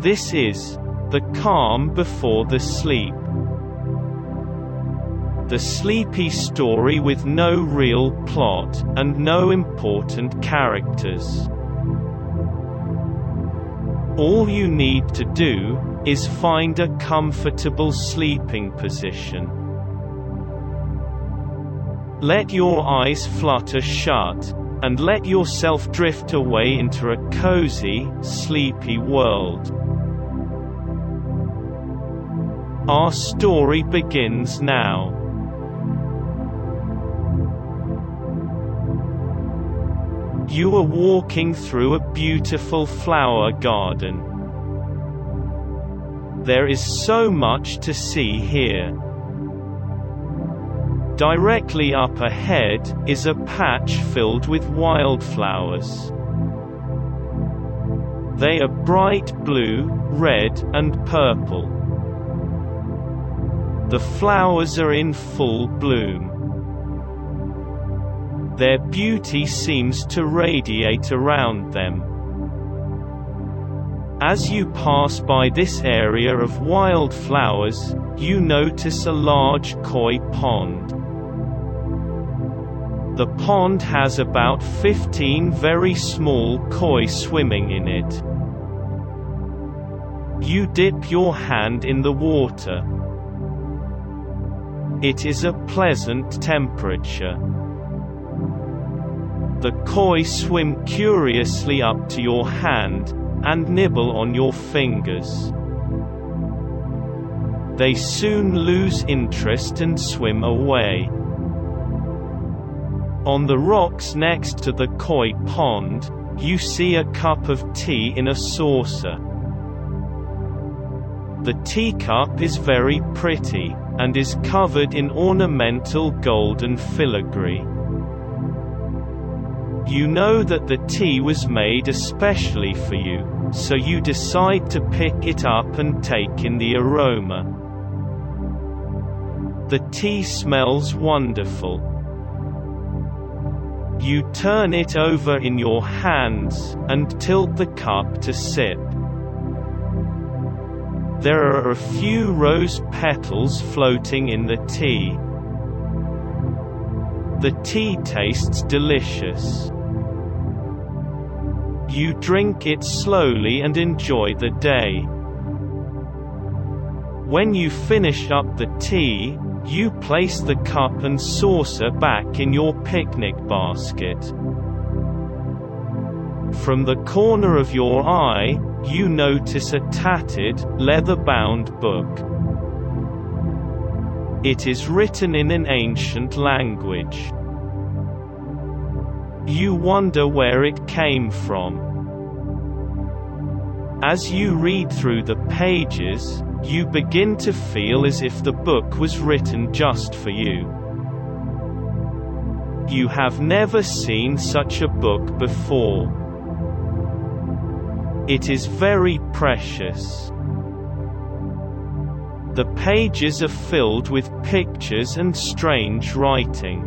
This is the calm before the sleep. The sleepy story with no real plot, and no important characters. All you need to do, is find a comfortable sleeping position. Let your eyes flutter shut, and let yourself drift away into a cozy, sleepy world. Our story begins now. You are walking through a beautiful flower garden. There is so much to see here. Directly up ahead, is a patch filled with wildflowers. They are bright blue, red, and purple. The flowers are in full bloom. Their beauty seems to radiate around them. As you pass by this area of wildflowers, you notice a large koi pond. The pond has about 15 very small koi swimming in it. You dip your hand in the water. It is a pleasant temperature. The koi swim curiously up to your hand, and nibble on your fingers. They soon lose interest and swim away. On the rocks next to the koi pond, you see a cup of tea in a saucer. The teacup is very pretty, and is covered in ornamental gold and filigree. You know that the tea was made especially for you, so you decide to pick it up and take in the aroma. The tea smells wonderful. You turn it over in your hands, and tilt the cup to sip. There are a few rose petals floating in the tea. The tea tastes delicious. You drink it slowly and enjoy the day. When you finish up the tea, you place the cup and saucer back in your picnic basket. From the corner of your eye, you notice a tattered, leather-bound book. It is written in an ancient language. You wonder where it came from. As you read through the pages, you begin to feel as if the book was written just for you. You have never seen such a book before. It is very precious. The pages are filled with pictures and strange writing.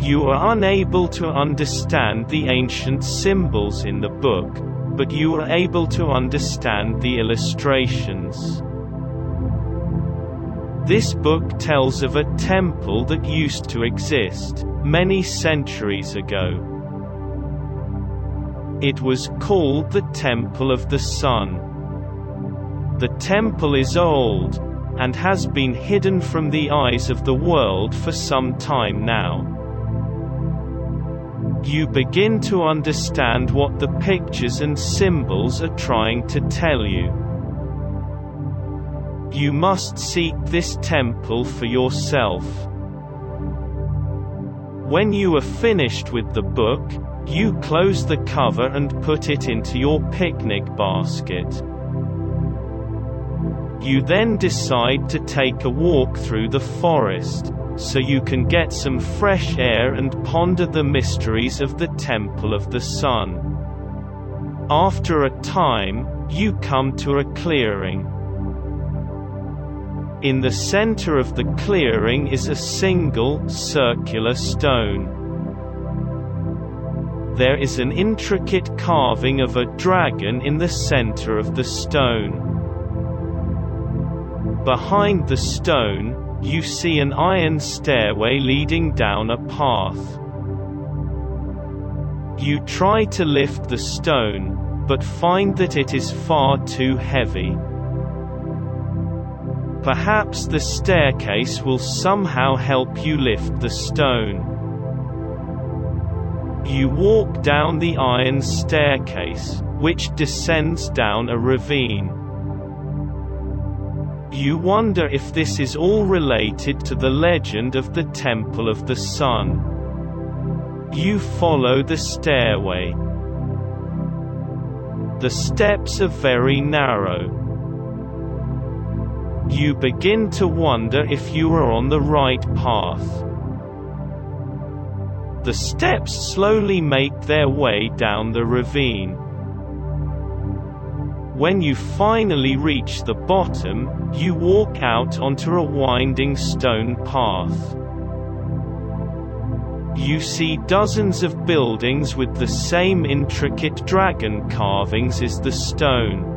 You are unable to understand the ancient symbols in the book, but you are able to understand the illustrations. This book tells of a temple that used to exist, many centuries ago. It was called the Temple of the Sun. The temple is old, and has been hidden from the eyes of the world for some time now. You begin to understand what the pictures and symbols are trying to tell you. You must seek this temple for yourself. When you are finished with the book, you close the cover and put it into your picnic basket. You then decide to take a walk through the forest, so you can get some fresh air and ponder the mysteries of the Temple of the Sun. After a time, you come to a clearing. In the center of the clearing is a single, circular stone. There is an intricate carving of a dragon in the center of the stone. Behind the stone, you see an iron stairway leading down a path. You try to lift the stone, but find that it is far too heavy. Perhaps the staircase will somehow help you lift the stone. You walk down the iron staircase, which descends down a ravine. You wonder if this is all related to the legend of the Temple of the Sun. You follow the stairway. The steps are very narrow. You begin to wonder if you are on the right path. The steps slowly make their way down the ravine. When you finally reach the bottom, you walk out onto a winding stone path. You see dozens of buildings with the same intricate dragon carvings as the stone.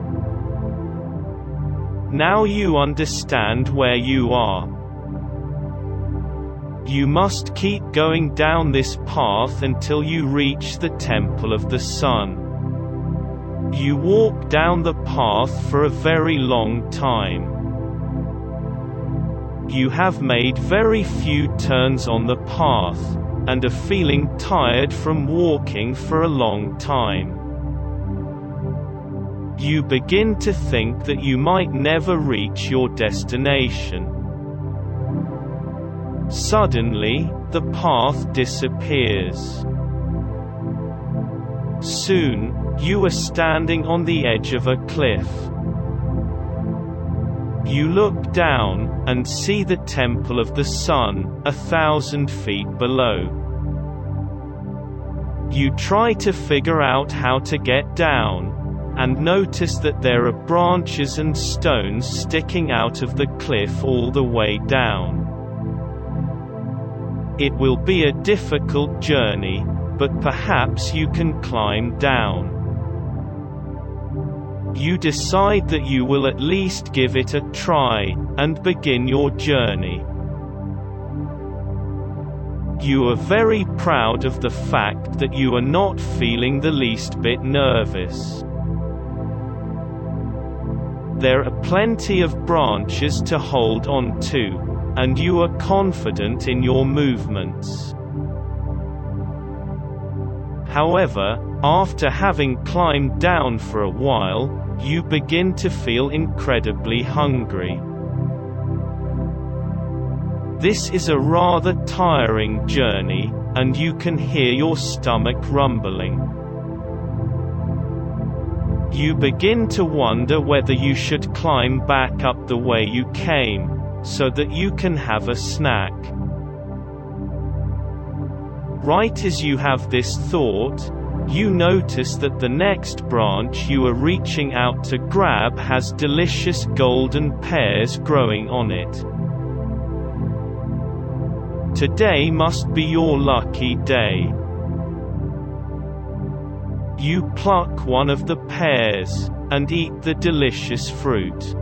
Now you understand where you are. You must keep going down this path until you reach the Temple of the Sun. You walk down the path for a very long time. You have made very few turns on the path, and are feeling tired from walking for a long time. You begin to think that you might never reach your destination. Suddenly, the path disappears. Soon, you are standing on the edge of a cliff. You look down, and see the Temple of the Sun, a thousand feet below. You try to figure out how to get down, and notice that there are branches and stones sticking out of the cliff all the way down. It will be a difficult journey, but perhaps you can climb down. You decide that you will at least give it a try, and begin your journey. You are very proud of the fact that you are not feeling the least bit nervous. There are plenty of branches to hold on to and you are confident in your movements. However, after having climbed down for a while, you begin to feel incredibly hungry. This is a rather tiring journey, and you can hear your stomach rumbling. You begin to wonder whether you should climb back up the way you came, so that you can have a snack. Right as you have this thought, you notice that the next branch you are reaching out to grab has delicious golden pears growing on it. Today must be your lucky day. You pluck one of the pears, and eat the delicious fruit.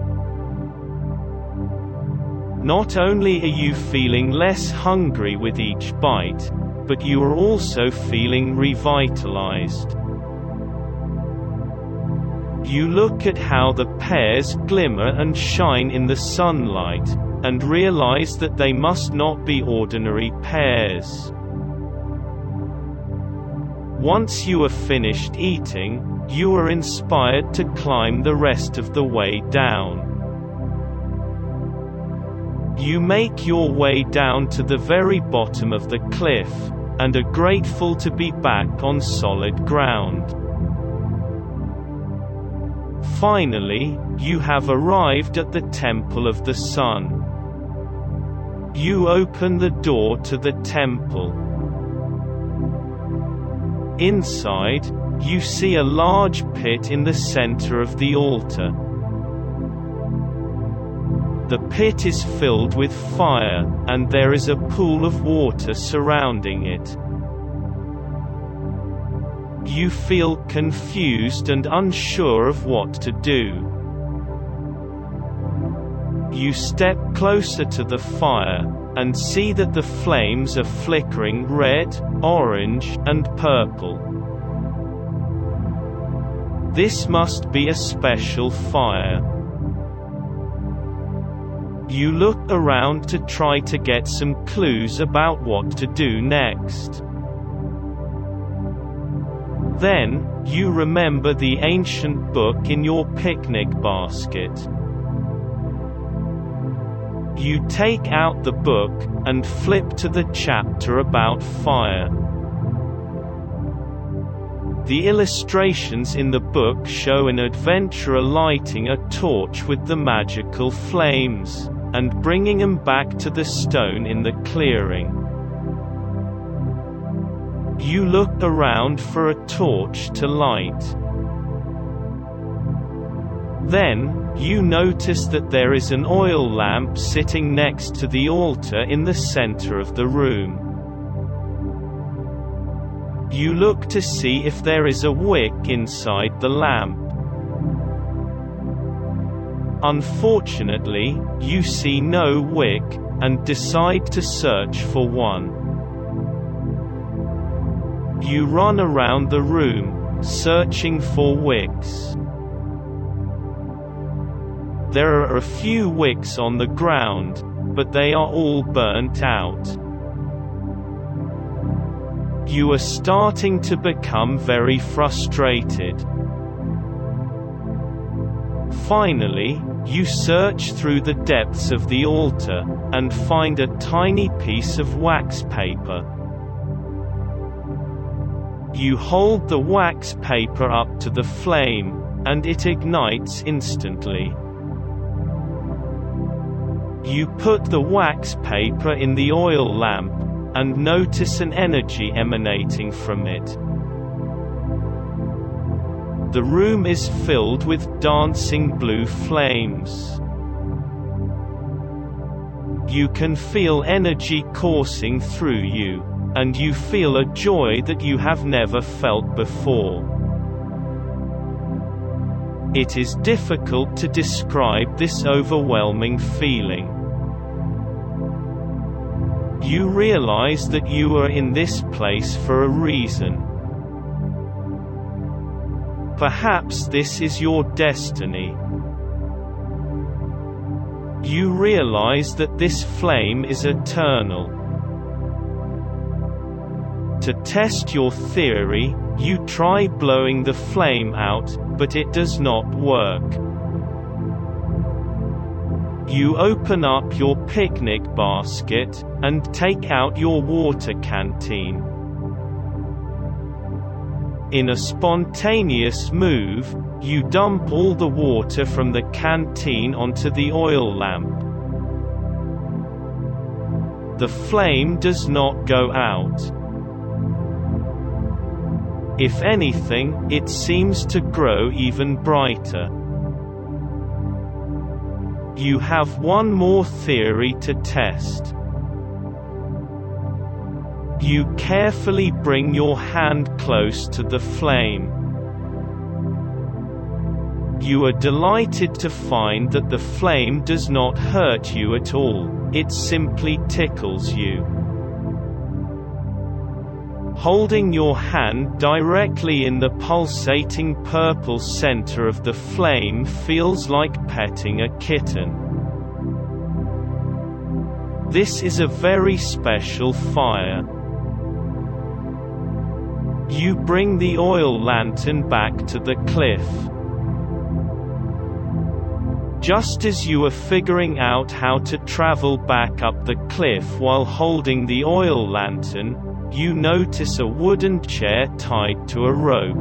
Not only are you feeling less hungry with each bite, but you are also feeling revitalized. You look at how the pears glimmer and shine in the sunlight, and realize that they must not be ordinary pears. Once you are finished eating, you are inspired to climb the rest of the way down. You make your way down to the very bottom of the cliff, and are grateful to be back on solid ground. Finally, you have arrived at the Temple of the Sun. You open the door to the temple. Inside, you see a large pit in the center of the altar. The pit is filled with fire, and there is a pool of water surrounding it. You feel confused and unsure of what to do. You step closer to the fire, and see that the flames are flickering red, orange, and purple. This must be a special fire. You look around to try to get some clues about what to do next. Then, you remember the ancient book in your picnic basket. You take out the book, and flip to the chapter about fire. The illustrations in the book show an adventurer lighting a torch with the magical flames, and bringing them back to the stone in the clearing. You look around for a torch to light. Then, you notice that there is an oil lamp sitting next to the altar in the center of the room. You look to see if there is a wick inside the lamp. Unfortunately, you see no wick, and decide to search for one. You run around the room, searching for wicks. There are a few wicks on the ground, but they are all burnt out. You are starting to become very frustrated. Finally, you search through the depths of the altar, and find a tiny piece of wax paper. You hold the wax paper up to the flame, and it ignites instantly. You put the wax paper in the oil lamp, and notice an energy emanating from it. The room is filled with dancing blue flames. You can feel energy coursing through you, and you feel a joy that you have never felt before. It is difficult to describe this overwhelming feeling. You realize that you are in this place for a reason. Perhaps this is your destiny. You realize that this flame is eternal. To test your theory, you try blowing the flame out, but it does not work. You open up your picnic basket, and take out your water canteen. In a spontaneous move, you dump all the water from the canteen onto the oil lamp. The flame does not go out. If anything, it seems to grow even brighter. You have one more theory to test. You carefully bring your hand close to the flame. You are delighted to find that the flame does not hurt you at all, it simply tickles you. Holding your hand directly in the pulsating purple center of the flame feels like petting a kitten. This is a very special fire. You bring the oil lantern back to the cliff. Just as you are figuring out how to travel back up the cliff while holding the oil lantern, you notice a wooden chair tied to a rope.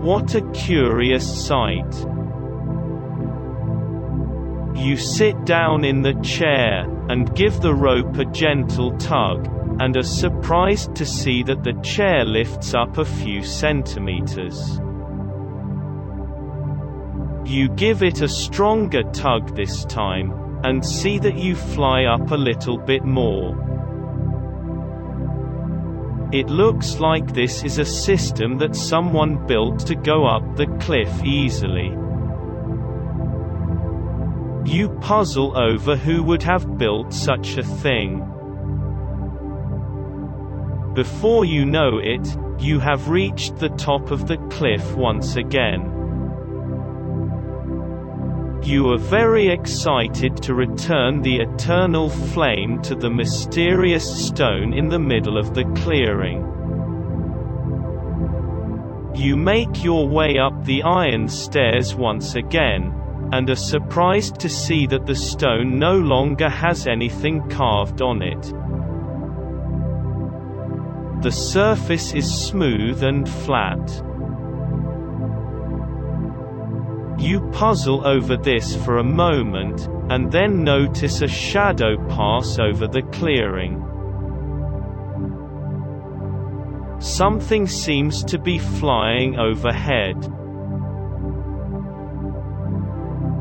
What a curious sight. You sit down in the chair, and give the rope a gentle tug, and are surprised to see that the chair lifts up a few centimeters. You give it a stronger tug this time, and see that you fly up a little bit more. It looks like this is a system that someone built to go up the cliff easily. You puzzle over who would have built such a thing. Before you know it, you have reached the top of the cliff once again. You are very excited to return the eternal flame to the mysterious stone in the middle of the clearing. You make your way up the iron stairs once again, and are surprised to see that the stone no longer has anything carved on it. The surface is smooth and flat. You puzzle over this for a moment, and then notice a shadow pass over the clearing. Something seems to be flying overhead.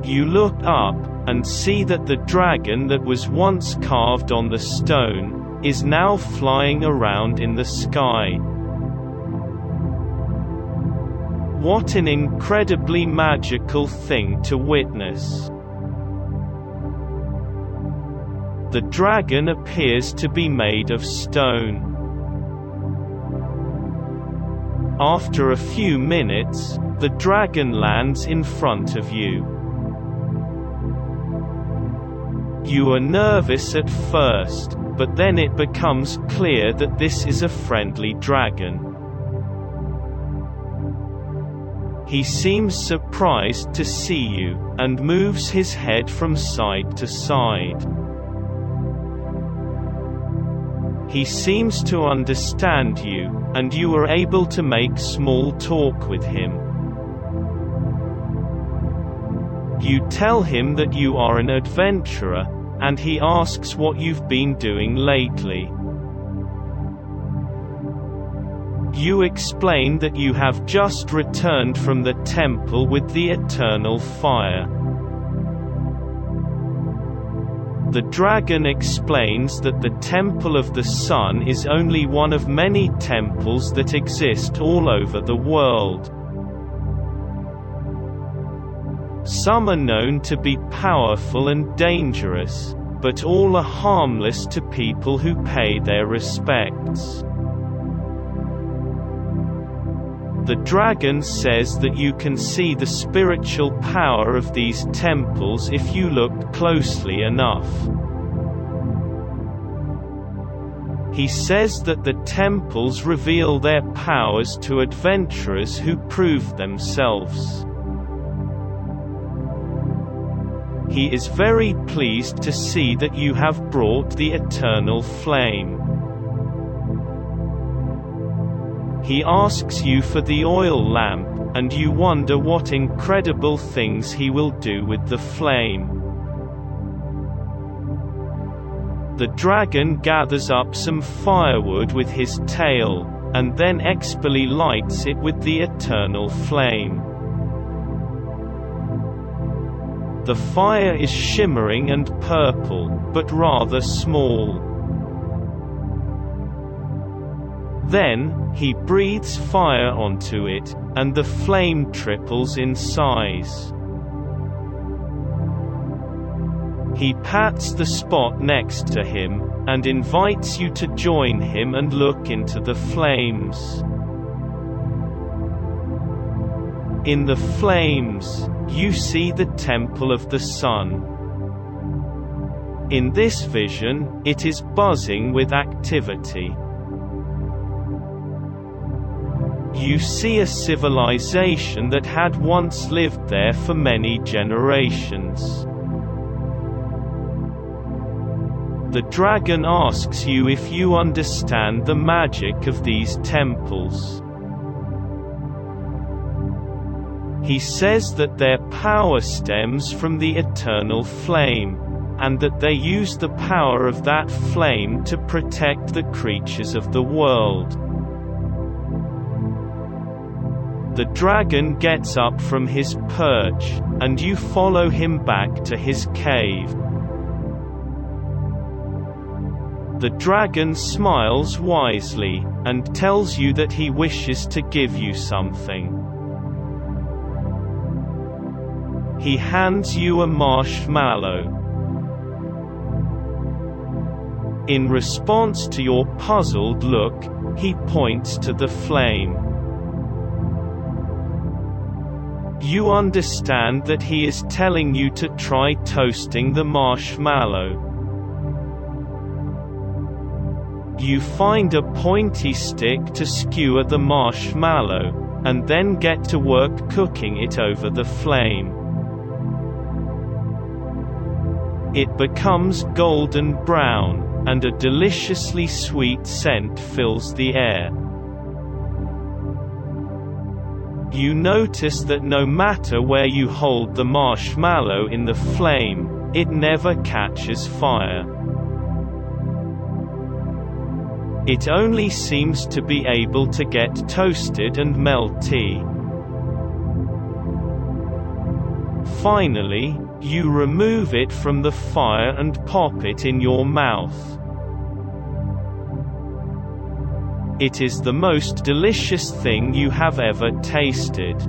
You look up, and see that the dragon that was once carved on the stone, is now flying around in the sky. What an incredibly magical thing to witness. The dragon appears to be made of stone. After a few minutes, the dragon lands in front of you. You are nervous at first, but then it becomes clear that this is a friendly dragon. He seems surprised to see you, and moves his head from side to side. He seems to understand you, and you are able to make small talk with him. You tell him that you are an adventurer, and he asks what you've been doing lately. You explain that you have just returned from the temple with the eternal fire. The dragon explains that the Temple of the Sun is only one of many temples that exist all over the world. Some are known to be powerful and dangerous, but all are harmless to people who pay their respects. The dragon says that you can see the spiritual power of these temples if you look closely enough. He says that the temples reveal their powers to adventurers who prove themselves. He is very pleased to see that you have brought the eternal flame. He asks you for the oil lamp, and you wonder what incredible things he will do with the flame. The dragon gathers up some firewood with his tail, and then expertly lights it with the eternal flame. The fire is shimmering and purple, but rather small. Then, he breathes fire onto it, and the flame triples in size. He pats the spot next to him, and invites you to join him and look into the flames. In the flames, you see the Temple of the Sun. In this vision, it is buzzing with activity. You see a civilization that had once lived there for many generations. The dragon asks you if you understand the magic of these temples. He says that their power stems from the eternal flame, and that they use the power of that flame to protect the creatures of the world. The dragon gets up from his perch, and you follow him back to his cave. The dragon smiles wisely, and tells you that he wishes to give you something. He hands you a marshmallow. In response to your puzzled look, he points to the flame. You understand that he is telling you to try toasting the marshmallow. You find a pointy stick to skewer the marshmallow, and then get to work cooking it over the flame. It becomes golden brown, and a deliciously sweet scent fills the air. You notice that no matter where you hold the marshmallow in the flame, it never catches fire. It only seems to be able to get toasted and melty. Finally, you remove it from the fire and pop it in your mouth. It is the most delicious thing you have ever tasted.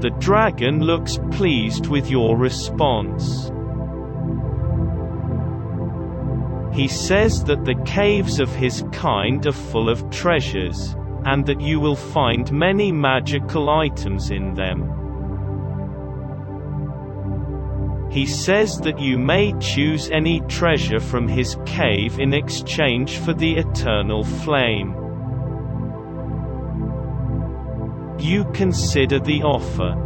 The dragon looks pleased with your response. He says that the caves of his kind are full of treasures, and that you will find many magical items in them. He says that you may choose any treasure from his cave in exchange for the eternal flame. You consider the offer.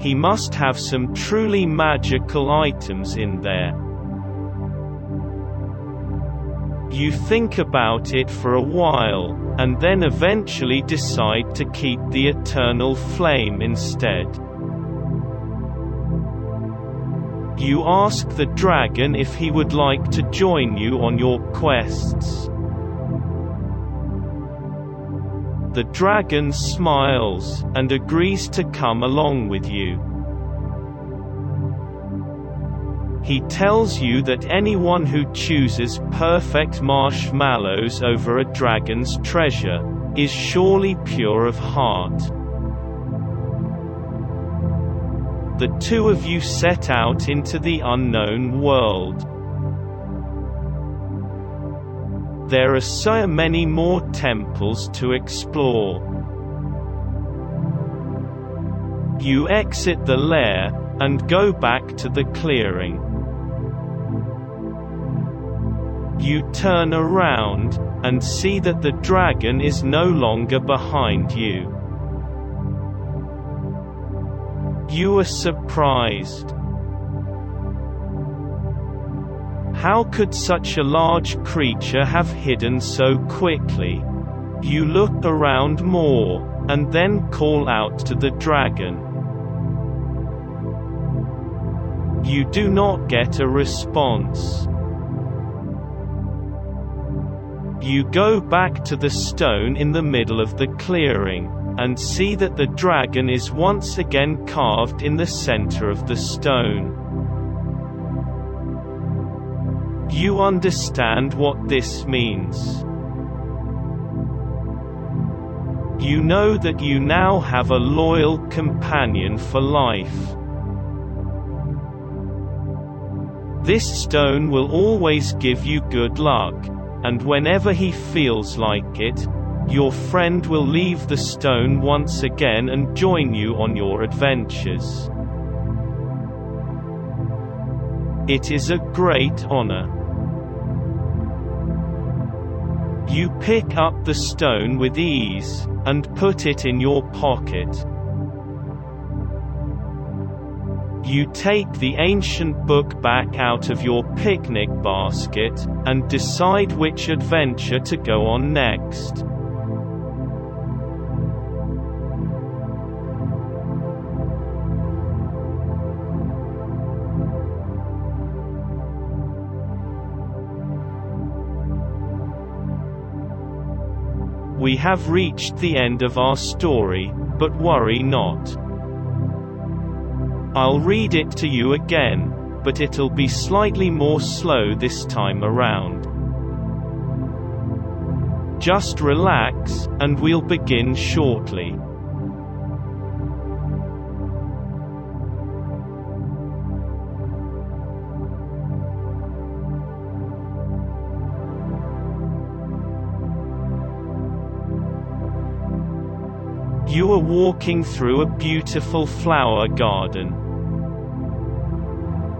He must have some truly magical items in there. You think about it for a while, and then eventually decide to keep the eternal flame instead. You ask the dragon if he would like to join you on your quests. The dragon smiles, and agrees to come along with you. He tells you that anyone who chooses perfect marshmallows over a dragon's treasure, is surely pure of heart. The two of you set out into the unknown world. There are so many more temples to explore. You exit the lair, and go back to the clearing. You turn around, and see that the dragon is no longer behind you. You were surprised. How could such a large creature have hidden so quickly? You look around more, and then call out to the dragon. You do not get a response. You go back to the stone in the middle of the clearing and see that the dragon is once again carved in the center of the stone. You understand what this means. You know that you now have a loyal companion for life. This stone will always give you good luck, and whenever he feels like it, your friend will leave the stone once again and join you on your adventures. It is a great honor. You pick up the stone with ease, and put it in your pocket. You take the ancient book back out of your picnic basket, and decide which adventure to go on next. We have reached the end of our story, but worry not. I'll read it to you again, but it'll be slightly more slow this time around. Just relax, and we'll begin shortly. You are walking through a beautiful flower garden.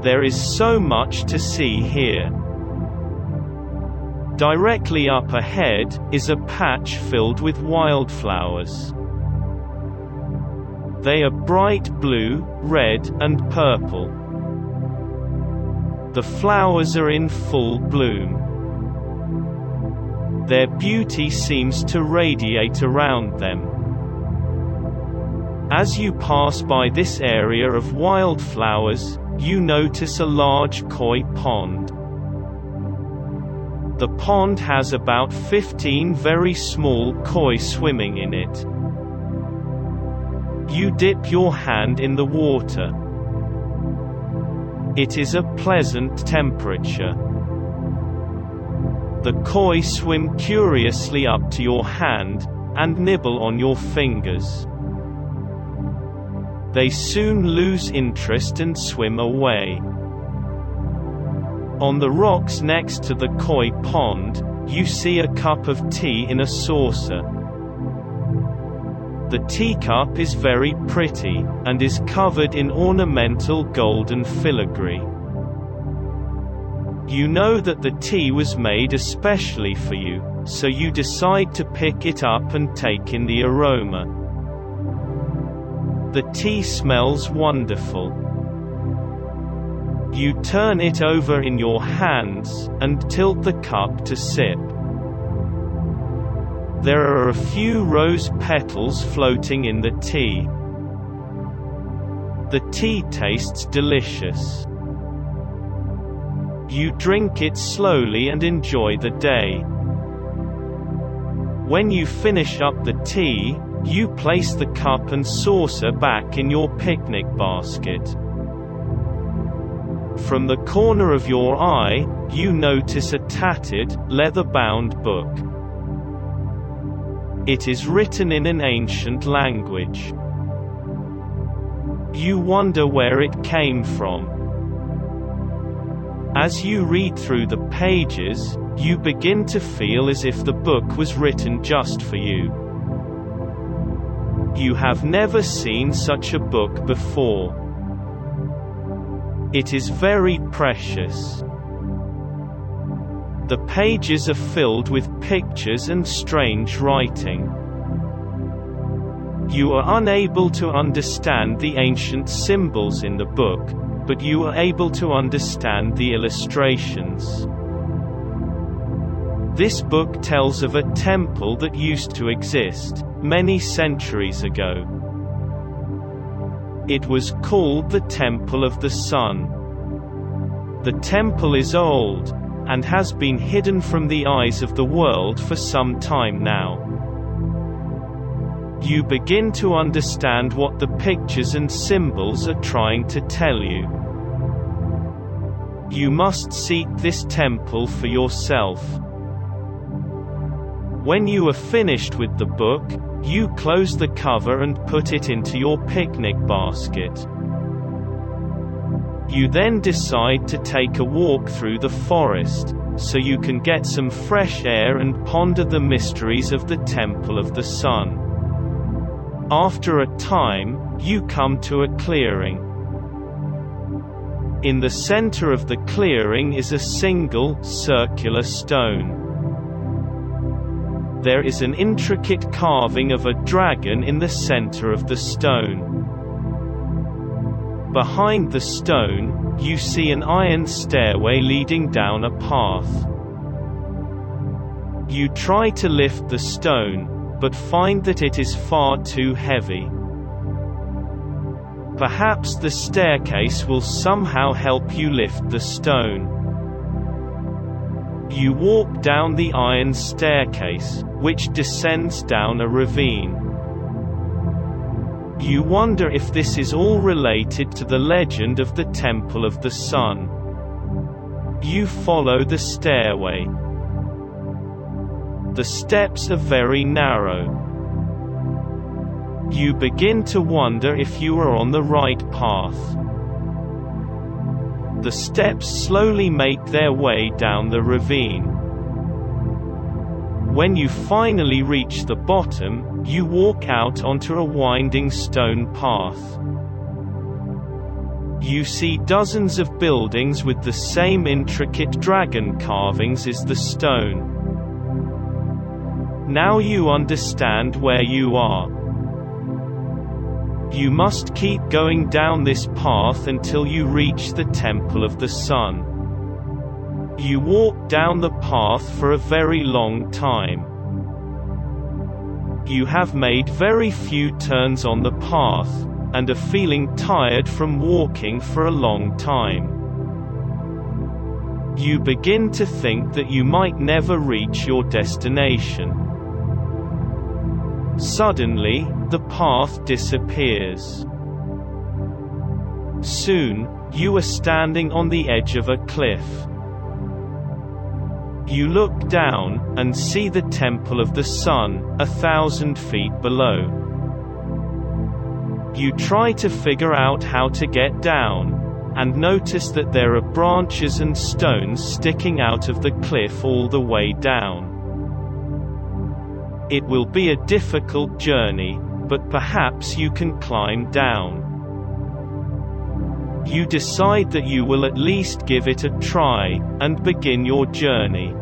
There is so much to see here. Directly up ahead, is a patch filled with wildflowers. They are bright blue, red, and purple. The flowers are in full bloom. Their beauty seems to radiate around them. As you pass by this area of wildflowers, you notice a large koi pond. The pond has about 15 very small koi swimming in it. You dip your hand in the water. It is a pleasant temperature. The koi swim curiously up to your hand, and nibble on your fingers. They soon lose interest and swim away. On the rocks next to the koi pond, you see a cup of tea in a saucer. The teacup is very pretty, and is covered in ornamental golden filigree. You know that the tea was made especially for you, so you decide to pick it up and take in the aroma. The tea smells wonderful. You turn it over in your hands, and tilt the cup to sip. There are a few rose petals floating in the tea. The tea tastes delicious. You drink it slowly and enjoy the day. When you finish up the tea, you place the cup and saucer back in your picnic basket. From the corner of your eye, you notice a tattered, leather-bound book. It is written in an ancient language. You wonder where it came from. As you read through the pages, you begin to feel as if the book was written just for you. You have never seen such a book before. It is very precious. The pages are filled with pictures and strange writing. You are unable to understand the ancient symbols in the book, but you are able to understand the illustrations. This book tells of a temple that used to exist, many centuries ago. It was called the Temple of the Sun. The temple is old, and has been hidden from the eyes of the world for some time now. You begin to understand what the pictures and symbols are trying to tell you. You must seek this temple for yourself. When you are finished with the book, you close the cover and put it into your picnic basket. You then decide to take a walk through the forest, so you can get some fresh air and ponder the mysteries of the Temple of the Sun. After a time, you come to a clearing. In the center of the clearing is a single, circular stone there is an intricate carving of a dragon in the center of the stone. Behind the stone, you see an iron stairway leading down a path. You try to lift the stone, but find that it is far too heavy. Perhaps the staircase will somehow help you lift the stone. You walk down the iron staircase, which descends down a ravine. You wonder if this is all related to the legend of the Temple of the Sun. You follow the stairway. The steps are very narrow. You begin to wonder if you are on the right path. The steps slowly make their way down the ravine. When you finally reach the bottom, you walk out onto a winding stone path. You see dozens of buildings with the same intricate dragon carvings as the stone. Now you understand where you are. You must keep going down this path until you reach the Temple of the Sun. You walk down the path for a very long time. You have made very few turns on the path, and are feeling tired from walking for a long time. You begin to think that you might never reach your destination. Suddenly, the path disappears. Soon, you are standing on the edge of a cliff. You look down, and see the Temple of the Sun, a thousand feet below. You try to figure out how to get down, and notice that there are branches and stones sticking out of the cliff all the way down. It will be a difficult journey, but perhaps you can climb down. You decide that you will at least give it a try, and begin your journey.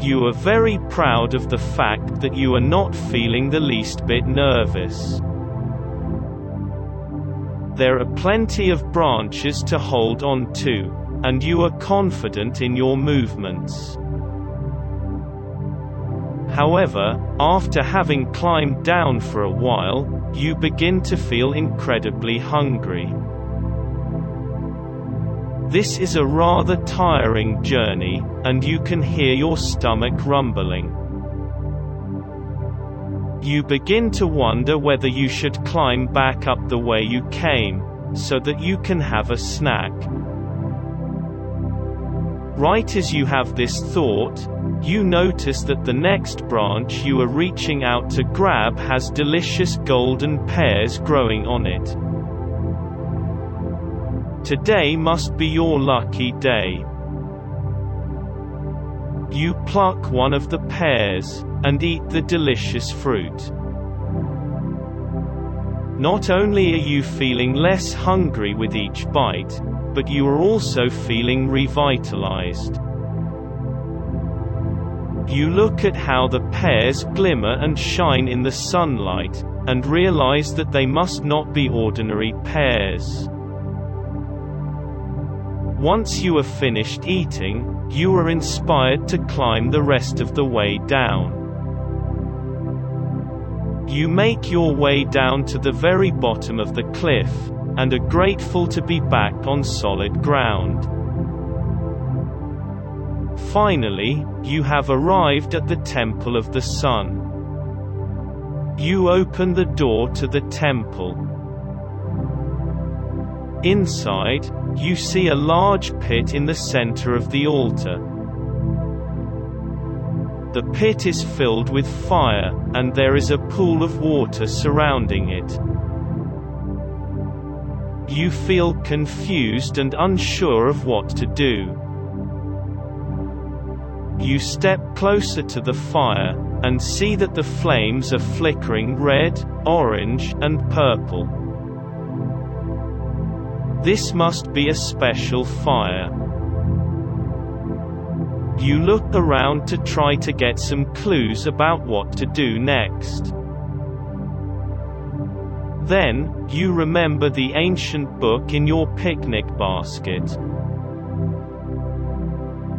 You are very proud of the fact that you are not feeling the least bit nervous. There are plenty of branches to hold on to, and you are confident in your movements. However, after having climbed down for a while, you begin to feel incredibly hungry. This is a rather tiring journey, and you can hear your stomach rumbling. You begin to wonder whether you should climb back up the way you came, so that you can have a snack. Right as you have this thought, you notice that the next branch you are reaching out to grab has delicious golden pears growing on it. Today must be your lucky day. You pluck one of the pears, and eat the delicious fruit. Not only are you feeling less hungry with each bite, but you are also feeling revitalized. You look at how the pears glimmer and shine in the sunlight, and realize that they must not be ordinary pears. Once you are finished eating, you are inspired to climb the rest of the way down. You make your way down to the very bottom of the cliff, and are grateful to be back on solid ground. Finally, you have arrived at the Temple of the Sun. You open the door to the temple. Inside, you see a large pit in the center of the altar. The pit is filled with fire, and there is a pool of water surrounding it. You feel confused and unsure of what to do. You step closer to the fire, and see that the flames are flickering red, orange, and purple. This must be a special fire. You look around to try to get some clues about what to do next. Then, you remember the ancient book in your picnic basket.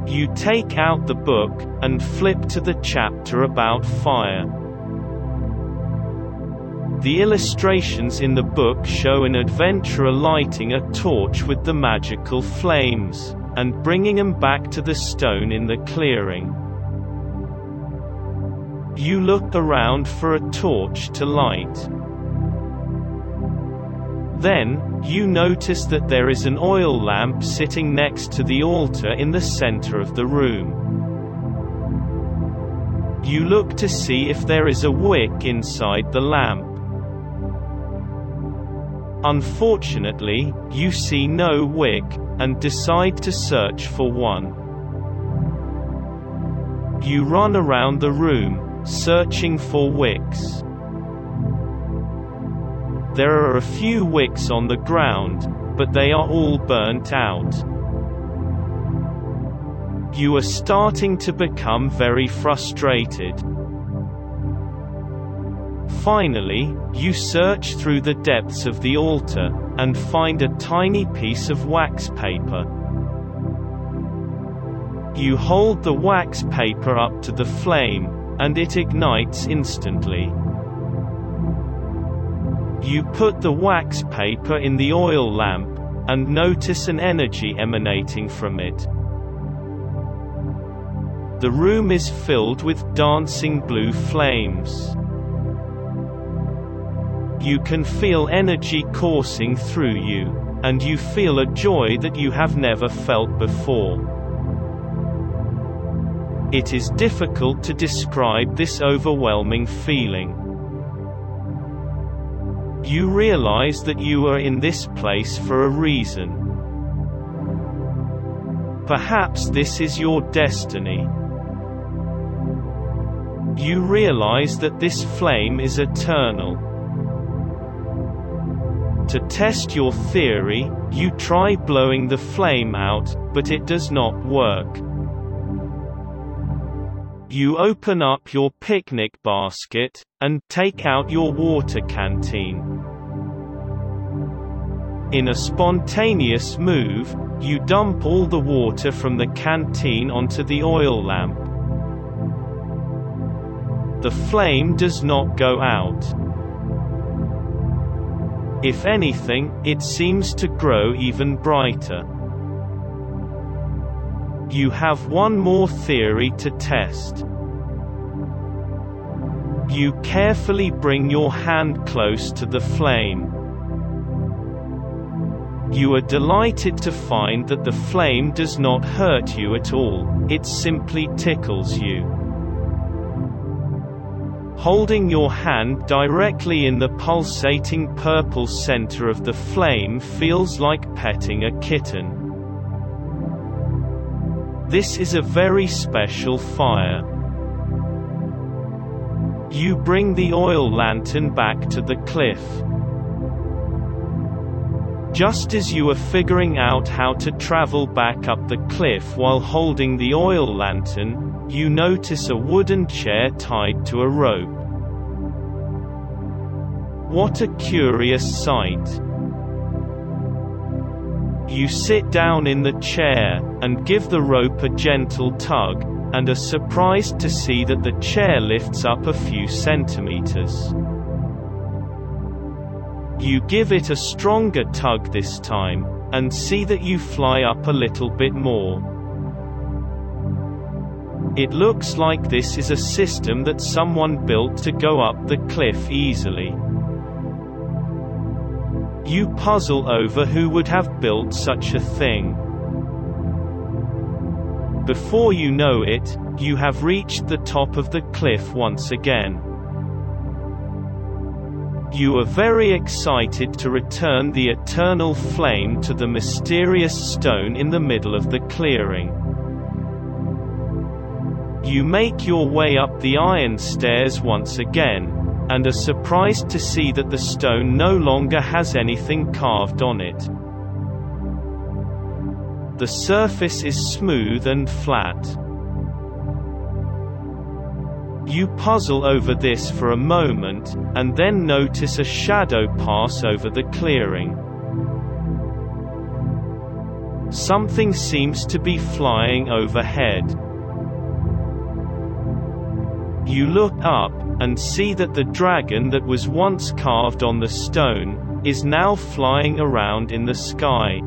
You take out the book, and flip to the chapter about fire. The illustrations in the book show an adventurer lighting a torch with the magical flames, and bringing them back to the stone in the clearing. You look around for a torch to light. Then, you notice that there is an oil lamp sitting next to the altar in the center of the room. You look to see if there is a wick inside the lamp. Unfortunately, you see no wick, and decide to search for one. You run around the room, searching for wicks. There are a few wicks on the ground, but they are all burnt out. You are starting to become very frustrated. Finally, you search through the depths of the altar, and find a tiny piece of wax paper. You hold the wax paper up to the flame, and it ignites instantly. You put the wax paper in the oil lamp, and notice an energy emanating from it. The room is filled with dancing blue flames. You can feel energy coursing through you, and you feel a joy that you have never felt before. It is difficult to describe this overwhelming feeling. You realize that you are in this place for a reason. Perhaps this is your destiny. You realize that this flame is eternal. To test your theory, you try blowing the flame out, but it does not work. You open up your picnic basket, and take out your water canteen. In a spontaneous move, you dump all the water from the canteen onto the oil lamp. The flame does not go out. If anything, it seems to grow even brighter. You have one more theory to test. You carefully bring your hand close to the flame. You are delighted to find that the flame does not hurt you at all, it simply tickles you. Holding your hand directly in the pulsating purple center of the flame feels like petting a kitten. This is a very special fire. You bring the oil lantern back to the cliff. Just as you are figuring out how to travel back up the cliff while holding the oil lantern, you notice a wooden chair tied to a rope. What a curious sight. You sit down in the chair, and give the rope a gentle tug, and are surprised to see that the chair lifts up a few centimeters. You give it a stronger tug this time, and see that you fly up a little bit more. It looks like this is a system that someone built to go up the cliff easily. You puzzle over who would have built such a thing. Before you know it, you have reached the top of the cliff once again. You are very excited to return the eternal flame to the mysterious stone in the middle of the clearing. You make your way up the iron stairs once again, and are surprised to see that the stone no longer has anything carved on it. The surface is smooth and flat. You puzzle over this for a moment, and then notice a shadow pass over the clearing. Something seems to be flying overhead. You look up, and see that the dragon that was once carved on the stone, is now flying around in the sky.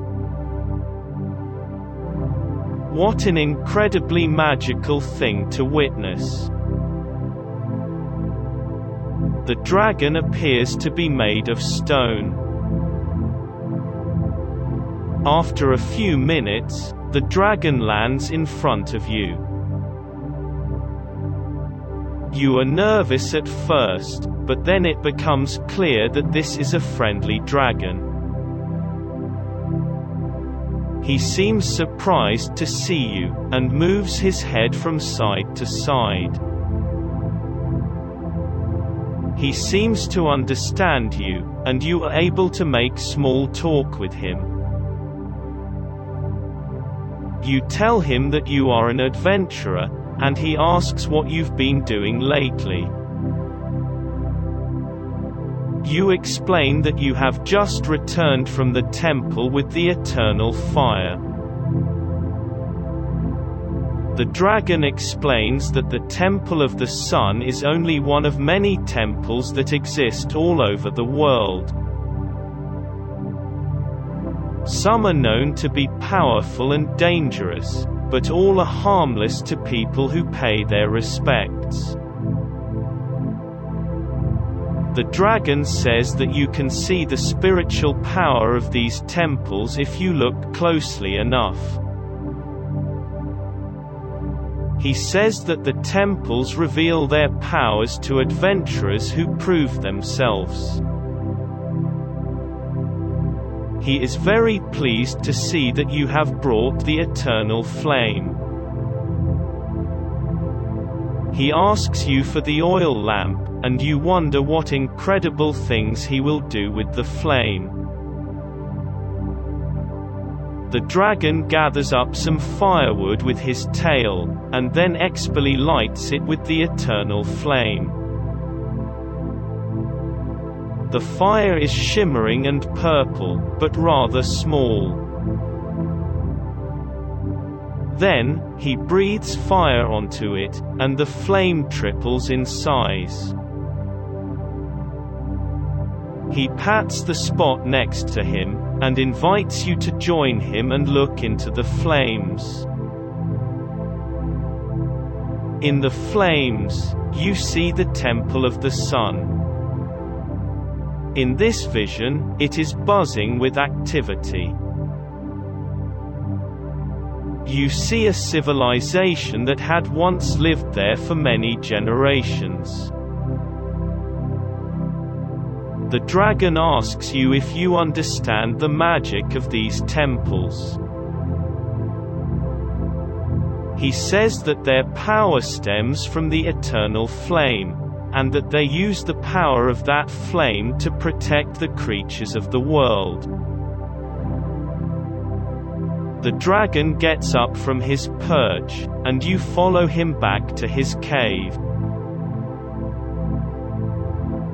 What an incredibly magical thing to witness. The dragon appears to be made of stone. After a few minutes, the dragon lands in front of you. You are nervous at first, but then it becomes clear that this is a friendly dragon. He seems surprised to see you, and moves his head from side to side. He seems to understand you, and you are able to make small talk with him. You tell him that you are an adventurer, and he asks what you've been doing lately. You explain that you have just returned from the temple with the eternal fire. The dragon explains that the Temple of the Sun is only one of many temples that exist all over the world. Some are known to be powerful and dangerous, but all are harmless to people who pay their respects. The dragon says that you can see the spiritual power of these temples if you look closely enough. He says that the temples reveal their powers to adventurers who prove themselves. He is very pleased to see that you have brought the eternal flame. He asks you for the oil lamp, and you wonder what incredible things he will do with the flame. The dragon gathers up some firewood with his tail, and then expertly lights it with the eternal flame. The fire is shimmering and purple, but rather small. Then, he breathes fire onto it, and the flame triples in size. He pats the spot next to him, and invites you to join him and look into the flames. In the flames, you see the Temple of the Sun. In this vision, it is buzzing with activity. You see a civilization that had once lived there for many generations. The dragon asks you if you understand the magic of these temples. He says that their power stems from the eternal flame, and that they use the power of that flame to protect the creatures of the world. The dragon gets up from his perch, and you follow him back to his cave.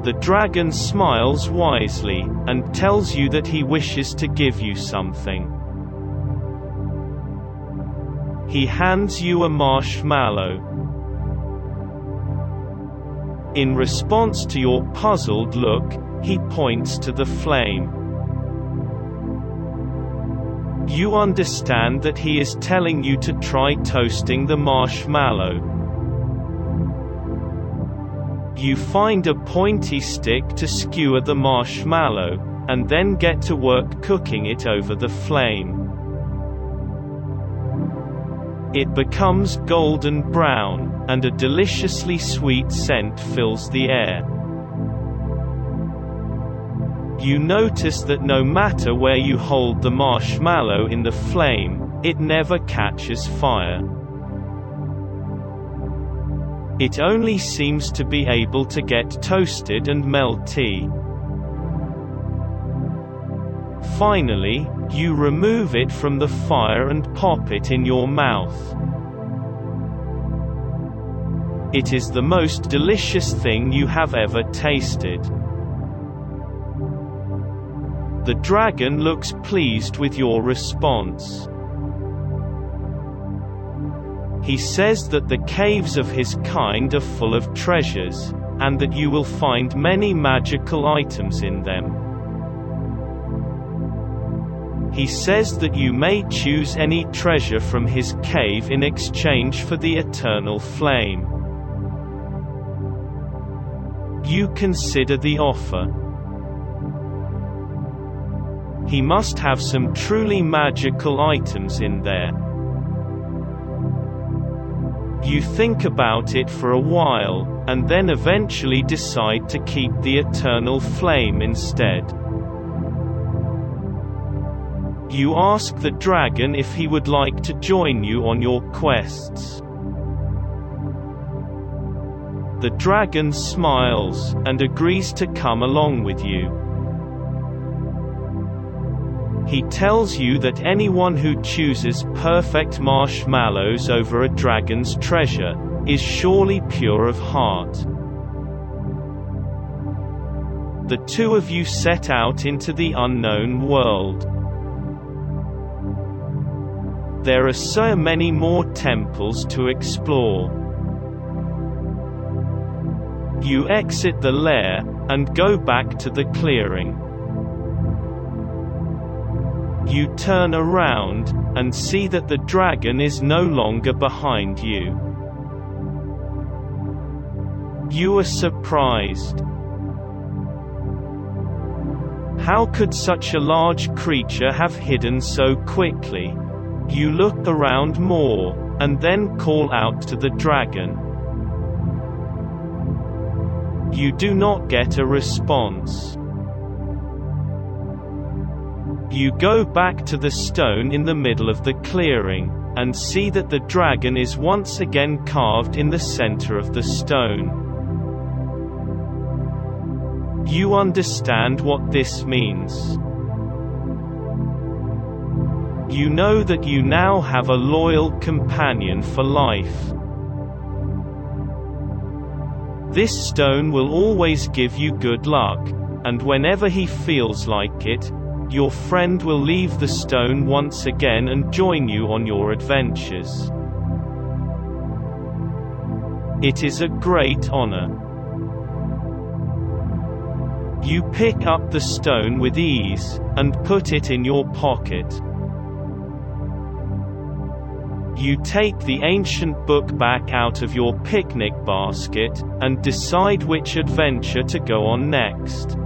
The dragon smiles wisely, and tells you that he wishes to give you something. He hands you a marshmallow. In response to your puzzled look, he points to the flame. You understand that he is telling you to try toasting the marshmallow. You find a pointy stick to skewer the marshmallow, and then get to work cooking it over the flame. It becomes golden brown, and a deliciously sweet scent fills the air. You notice that no matter where you hold the marshmallow in the flame, it never catches fire. It only seems to be able to get toasted and melty. Finally, you remove it from the fire and pop it in your mouth. It is the most delicious thing you have ever tasted. The dragon looks pleased with your response. He says that the caves of his kind are full of treasures, and that you will find many magical items in them. He says that you may choose any treasure from his cave in exchange for the eternal flame. You consider the offer. He must have some truly magical items in there. You think about it for a while, and then eventually decide to keep the eternal flame instead. You ask the dragon if he would like to join you on your quests. The dragon smiles, and agrees to come along with you. He tells you that anyone who chooses perfect marshmallows over a dragon's treasure, is surely pure of heart. The two of you set out into the unknown world. There are so many more temples to explore. You exit the lair, and go back to the clearing. You turn around, and see that the dragon is no longer behind you. You are surprised. How could such a large creature have hidden so quickly? You look around more, and then call out to the dragon. You do not get a response. You go back to the stone in the middle of the clearing, and see that the dragon is once again carved in the center of the stone. You understand what this means. You know that you now have a loyal companion for life. This stone will always give you good luck, and whenever he feels like it, your friend will leave the stone once again and join you on your adventures. It is a great honor. You pick up the stone with ease, and put it in your pocket. You take the ancient book back out of your picnic basket, and decide which adventure to go on next.